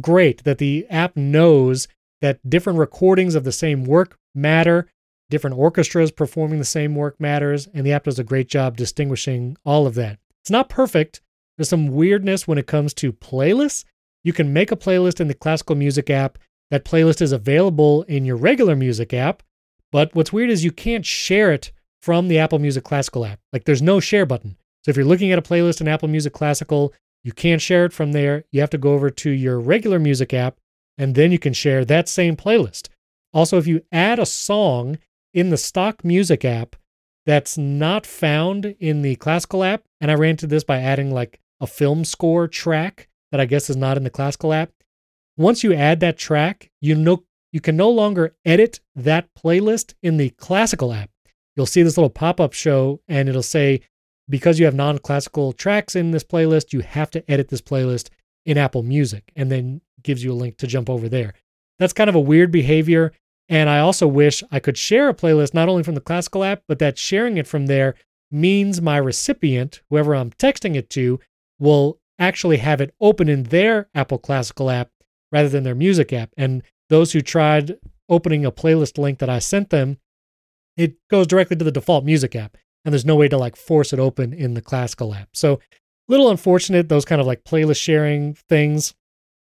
great that the app knows that different recordings of the same work matter, different orchestras performing the same work matters, and the app does a great job distinguishing all of that. It's not perfect. There's some weirdness when it comes to playlists. You can make a playlist in the classical music app. That playlist is available in your regular music app. But what's weird is you can't share it from the Apple Music Classical app. Like there's no share button. So if you're looking at a playlist in Apple Music Classical, you can't share it from there. You have to go over to your regular music app and then you can share that same playlist. Also, if you add a song in the stock music app that's not found in the classical app, and I ran into this by adding like a film score track that I guess is not in the classical app. Once you add that track, you know you can no longer edit that playlist in the classical app. You'll see this little pop-up show and it'll say because you have non-classical tracks in this playlist, you have to edit this playlist in Apple Music and then gives you a link to jump over there. That's kind of a weird behavior and I also wish I could share a playlist not only from the classical app, but that sharing it from there means my recipient, whoever I'm texting it to, will actually have it open in their Apple Classical app rather than their music app. And those who tried opening a playlist link that I sent them, it goes directly to the default music app. And there's no way to like force it open in the classical app. So, little unfortunate, those kind of like playlist sharing things.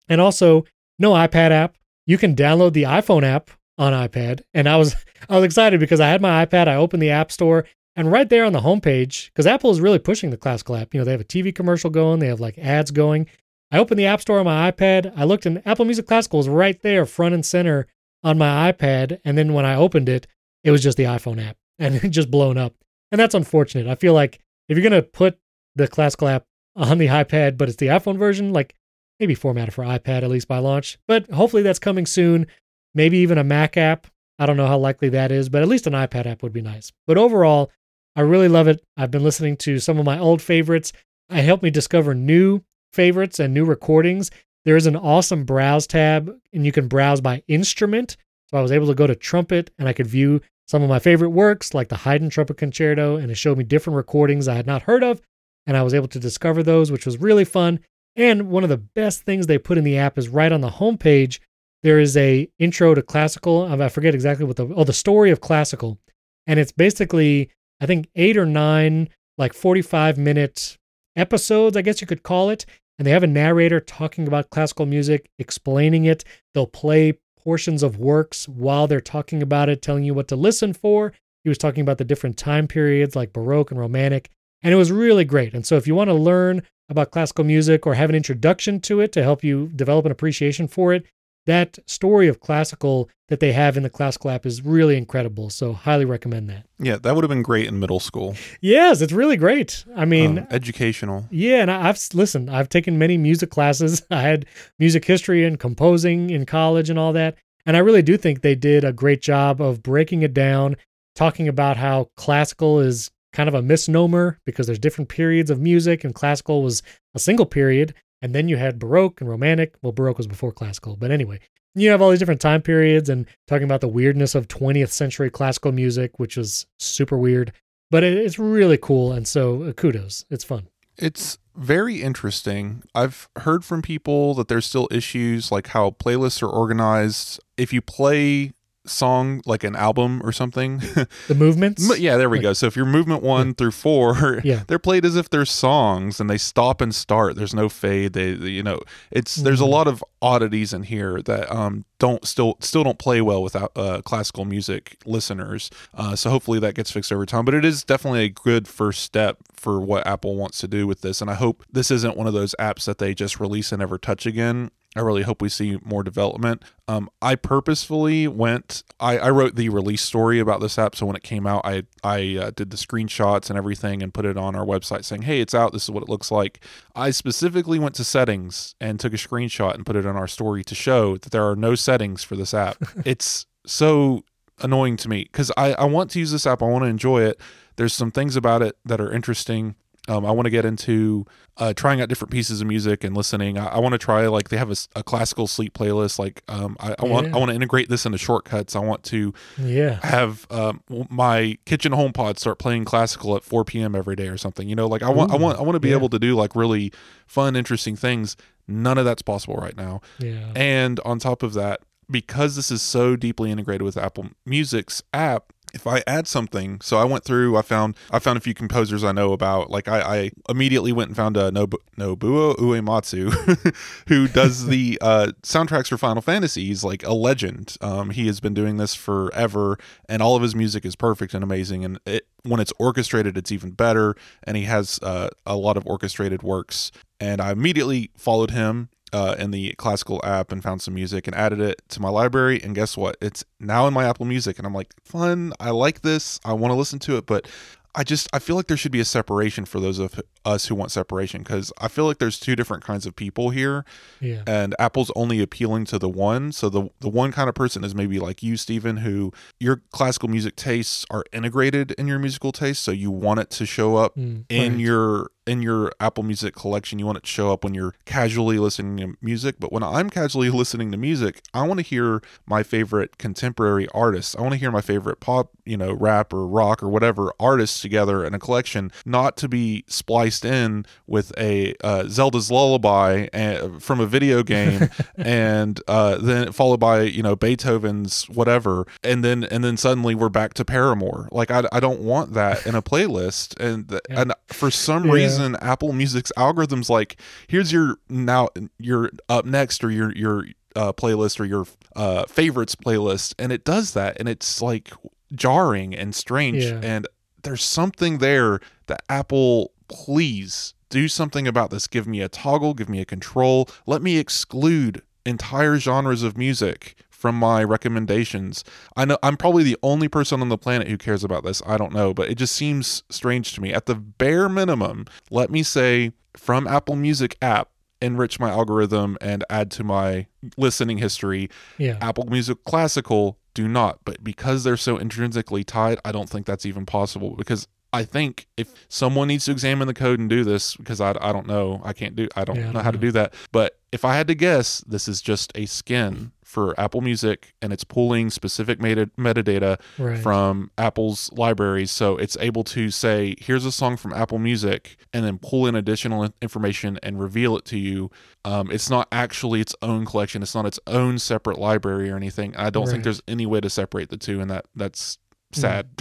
And also, no iPad app. You can download the iPhone app on iPad. And I was I was excited because I had my iPad, I opened the App Store, and right there on the homepage, because Apple is really pushing the classical app. You know, they have a TV commercial going, they have like ads going. I opened the App Store on my iPad. I looked and Apple Music Classical is right there, front and center on my iPad. And then when I opened it, it was just the iPhone app and it just blown up. And that's unfortunate. I feel like if you're going to put the classical app on the iPad, but it's the iPhone version, like maybe formatted for iPad at least by launch. But hopefully that's coming soon. Maybe even a Mac app. I don't know how likely that is, but at least an iPad app would be nice. But overall, I really love it. I've been listening to some of my old favorites. It helped me discover new favorites and new recordings, there is an awesome browse tab and you can browse by instrument. So I was able to go to trumpet and I could view some of my favorite works like the Haydn Trumpet Concerto and it showed me different recordings I had not heard of and I was able to discover those, which was really fun. And one of the best things they put in the app is right on the homepage. There is a intro to classical. I forget exactly what the oh the story of classical, and it's basically I think eight or nine like forty five minute episodes, I guess you could call it. And they have a narrator talking about classical music, explaining it. They'll play portions of works while they're talking about it, telling you what to listen for. He was talking about the different time periods like Baroque and Romantic, and it was really great. And so, if you want to learn about classical music or have an introduction to it to help you develop an appreciation for it, that story of classical that they have in the classical app is really incredible. So, highly recommend that. Yeah, that would have been great in middle school. Yes, it's really great. I mean, Um, educational. yeah, and I've listened. I've taken many music classes. I had music history and composing in college and all that. And I really do think they did a great job of breaking it down, talking about how classical is kind of a misnomer because there's different periods of music, and classical was a single period. And then you had Baroque and Romantic. Well, Baroque was before classical, but anyway, you have all these different time periods and talking about the weirdness of 20th century classical music, which was super weird. But it's really cool. And so uh, kudos. It's fun. It's very interesting. I've heard from people that there's still issues like how playlists are organized. If you play song like an album or something, The movements. Yeah, there we Like- go. So if you're movement one through four, Yeah. they're played as if they're songs and they stop and start. There's no fade. They, they- you know, it's there's a Mhm. lot of oddities in here that um don't still still don't play well without uh, classical music listeners. Uh, so hopefully that gets fixed over time. But it is definitely a good first step for what Apple wants to do with this. And I hope this isn't one of those apps that they just release and never touch again. I really hope we see more development. Um, I purposefully went. I, I wrote the release story about this app, so when it came out, I I uh, did the screenshots and everything and put it on our website, saying, "Hey, it's out. This is what it looks like." I specifically went to settings and took a screenshot and put it on our story to show that there are no settings for this app. it's so annoying to me because I, I want to use this app. I want to enjoy it. There's some things about it that are interesting. Um, I want to get into uh, trying out different pieces of music and listening. I, I want to try like they have a classical sleep playlist. Like um, I, I want Yeah. I want to integrate this into shortcuts. I want to Yeah. have um, my kitchen home HomePod start playing classical at 4 p.m. every day or something. You know, like I want I want I want to be yeah. able to do like really fun, interesting things. None of that's possible right now. Yeah. And on top of that, because this is so deeply integrated with Apple Music's app, if I add something, so I went through, I found I found a few composers I know about. Like I, I immediately went and found uh, Nobu, Nobuo Uematsu, who does the uh, soundtracks for Final Fantasy. He's like a legend. Um, he has been doing this forever, and all of his music is perfect and amazing. And it, when it's orchestrated, it's even better. And he has uh, a lot of orchestrated works. And I immediately followed him uh, in the classical app and found some music and added it to my library. And guess what? It's now in my Apple Music. And I'm like, fun. I like this. I want to listen to it. But I just, I feel like there should be a separation for those of us who want separation because I feel like there's two different kinds of people here Yeah. and Apple's only appealing to the one. So the the one kind of person is maybe like you, Stephen, who your classical music tastes are integrated in your musical taste, so you want it to show up Mm, in right. your in your Apple Music collection. You want it to show up when you're casually listening to music. But when I'm casually listening to music, I want to hear my favorite contemporary artists. I want to hear my favorite pop, you know, rap or rock or whatever artists together in a collection, not to be spliced in with a uh, Zelda's Lullaby uh, from a video game, and uh, then followed by you know Beethoven's whatever, and then and then suddenly we're back to Paramore. Like I, I don't want that in a playlist, and th- Yeah. and for some Yeah. reason Apple Music's algorithms like here's your now your up next or your your uh, playlist or your uh, favorites playlist, and it does that, and it's like jarring and strange, Yeah. and there's something there that Apple please do something about this. Give me a toggle, give me a control, let me exclude entire genres of music from my recommendations. I know I'm probably the only person on the planet who cares about this. I don't know, but it just seems strange to me. At the bare minimum, let me say from Apple Music app enrich my algorithm and add to my listening history Yeah. Apple Music Classical do not. But because they're so intrinsically tied, I don't think that's even possible because I think if someone needs to examine the code and do this, because I, I don't know, I can't do, I don't Yeah, I know don't how to do that. But if I had to guess, this is just a skin for Apple Music and it's pulling specific meta- metadata Right. from Apple's libraries. So it's able to say, here's a song from Apple Music, and then pull in additional information and reveal it to you. Um, it's not actually its own collection. It's not its own separate library or anything. I don't Right. think there's any way to separate the two, and that that's sad.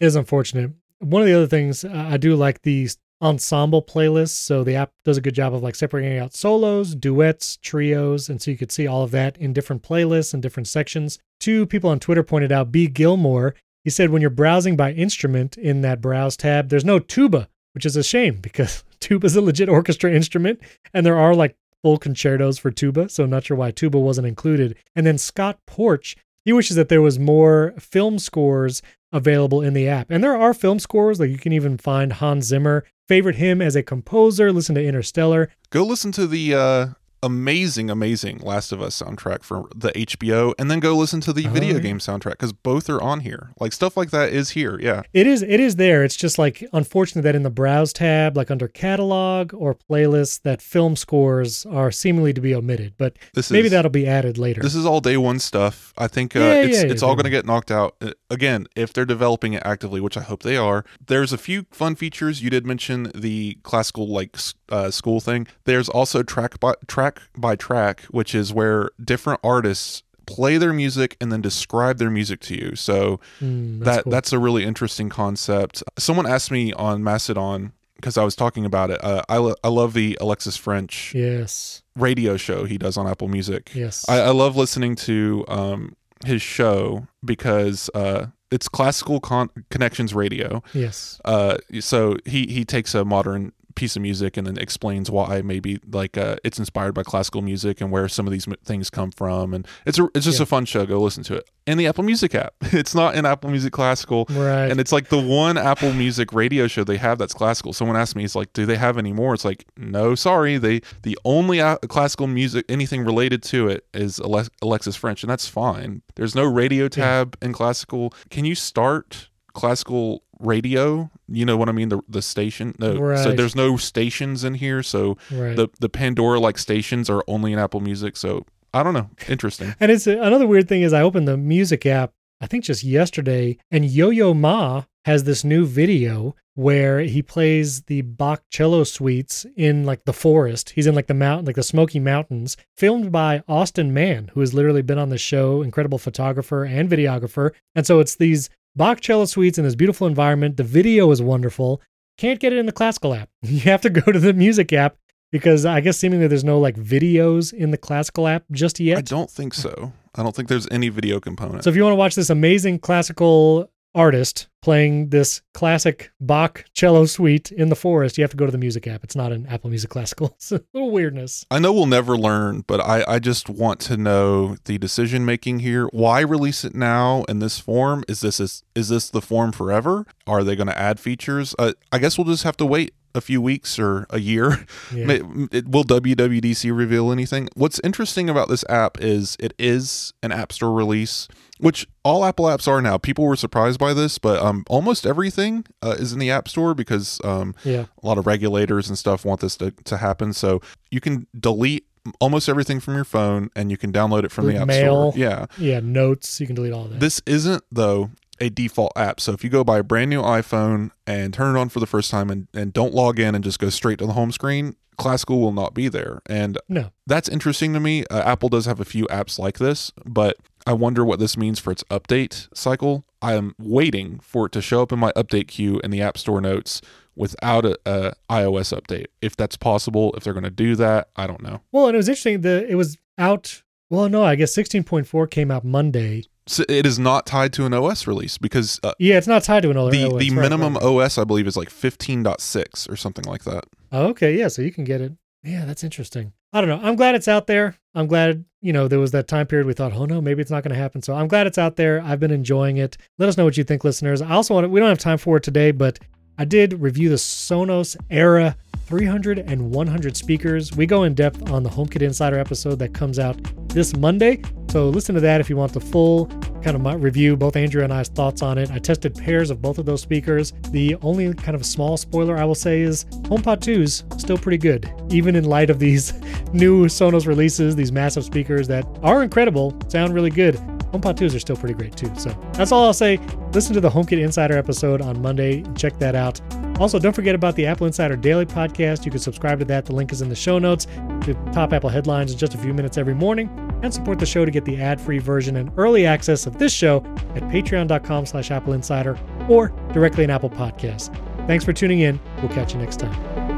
It is unfortunate. One of the other things uh, I do like these ensemble playlists. So the app does a good job of like separating out solos, duets, trios, and so you could see all of that in different playlists and different sections. Two people on Twitter pointed out B. Gilmore. He said when you're browsing by instrument in that browse tab, there's no tuba, which is a shame because tuba is a legit orchestra instrument, and there are like full concertos for tuba. So I'm not sure why tuba wasn't included. And then Scott Porch, he wishes that there was more film scores available in the app. And there are film scores, like you can even find Hans Zimmer. Favorite him as a composer, listen to Interstellar. go listen to the uh, amazing, amazing Last of Us soundtrack for the HBO, and then go listen to the Oh, video yeah. game soundtrack because both are on here. Like stuff like that is here. Yeah. It is it is there. It's just like unfortunate that in the browse tab, like under catalog or playlists, that film scores are seemingly to be omitted. But This maybe is, that'll be added later. This is all day one stuff. I think uh, Yeah, it's yeah, it's all going to get knocked out Uh, again if they're developing it actively, which I hope they are. There's a few fun features. You did mention the classical like uh, school thing. There's also track by track by track, which is where different artists play their music and then describe their music to you. So Hmm, that's that cool. that's a really interesting concept. Someone asked me on Mastodon because I was talking about it. Uh, I lo- I love the Alexis Ffrench yes, radio show he does on Apple Music. yes. I, I love listening to um, his show because uh, it's classical con- connections radio. yes. Uh, so he he takes a modern piece of music and then explains why maybe like uh, it's inspired by classical music and where some of these m- things come from and it's a, it's just Yeah. a fun show go listen to it in the apple music app it's not in apple music classical Right. and it's like the one Apple Music radio show they have that's classical. Someone asked me, "It's like, do they have any more?" It's like, no, sorry. They the only a- classical music, anything related to it, is Ale- Alexis Ffrench, and that's fine. There's no radio tab in classical. Can you start classical radio? You know what I mean? The the station. No, so there's no stations in here. So right. the the Pandora like stations are only in Apple Music. So I don't know. Interesting. And it's uh, another weird thing is I opened the music app, I think just yesterday, and Yo Yo Ma has this new video where he plays the Bach cello suites in like the forest. He's in like the mountain, like the Smoky Mountains, filmed by Austin Mann, who has literally been on the show, incredible photographer and videographer. And so it's these Bach cello suites in this beautiful environment. The video is wonderful. Can't get it in the classical app. You have to go to the music app because I guess seemingly there's no like videos in the classical app just yet. I don't think so. I don't think there's any video component. So if you want to watch this amazing classical artist playing this classic Bach cello suite in the forest, you have to go to the music app. It's not an Apple Music Classical. It's a little weirdness. I know we'll never learn, but I, I just want to know the decision making here. Why release it now in this form? Is this is, is this the form forever? Are they going to add features? Uh, I guess we'll just have to wait a few weeks or a year. Yeah. It, will WWDC reveal anything? What's interesting about this app is it is an App Store release, which all Apple apps are now. People were surprised by this, but um, almost everything uh, is in the App Store because um, Yeah. a lot of regulators and stuff want this to, to happen. So you can delete almost everything from your phone and you can download it from the Delete App mail. Store. Yeah. Yeah. Notes. You can delete all that. This isn't, though, a default app. So if you go buy a brand new iPhone and turn it on for the first time and, and don't log in and just go straight to the home screen, Classical will not be there. And no. that's interesting to me. Uh, Apple does have a few apps like this, but I wonder what this means for its update cycle. I am waiting for it to show up in my update queue in the App Store notes without a, a iOS update. If that's possible, if they're going to do that, I don't know. Well, and it was interesting. The it was out. Well, no, I guess 16.4 came out Monday. So it is not tied to an OS release because uh, Yeah, it's not tied to the OS, the right, minimum right. OS I believe is like 15.6 or something like that. Oh, okay, yeah, so you can get it. Yeah, that's interesting. I don't know. I'm glad it's out there. I'm glad, you know, there was that time period we thought, oh no, maybe it's not going to happen. So I'm glad it's out there. I've been enjoying it. Let us know what you think, listeners. I also want to, we don't have time for it today, but I did review the Sonos Era 300 and 100 speakers. We go in depth on the HomeKit Insider episode that comes out this Monday. So listen to that if you want the full kind of my review, both Andrew and I's thoughts on it. I tested pairs of both of those speakers. The only kind of small spoiler I will say is HomePod 2's still pretty good, even in light of these new Sonos releases, these massive speakers that are incredible, sound really good. HomePod 2s are still pretty great too. So that's all I'll say. Listen to the HomeKit Insider episode on Monday. And check that out. Also, don't forget about the Apple Insider Daily podcast. You can subscribe to that. The link is in the show notes. The top Apple headlines in just a few minutes every morning. And support the show to get the ad-free version and early access of this show at patreon.com slash Apple Insider or directly in Apple Podcasts. Thanks for tuning in. We'll catch you next time.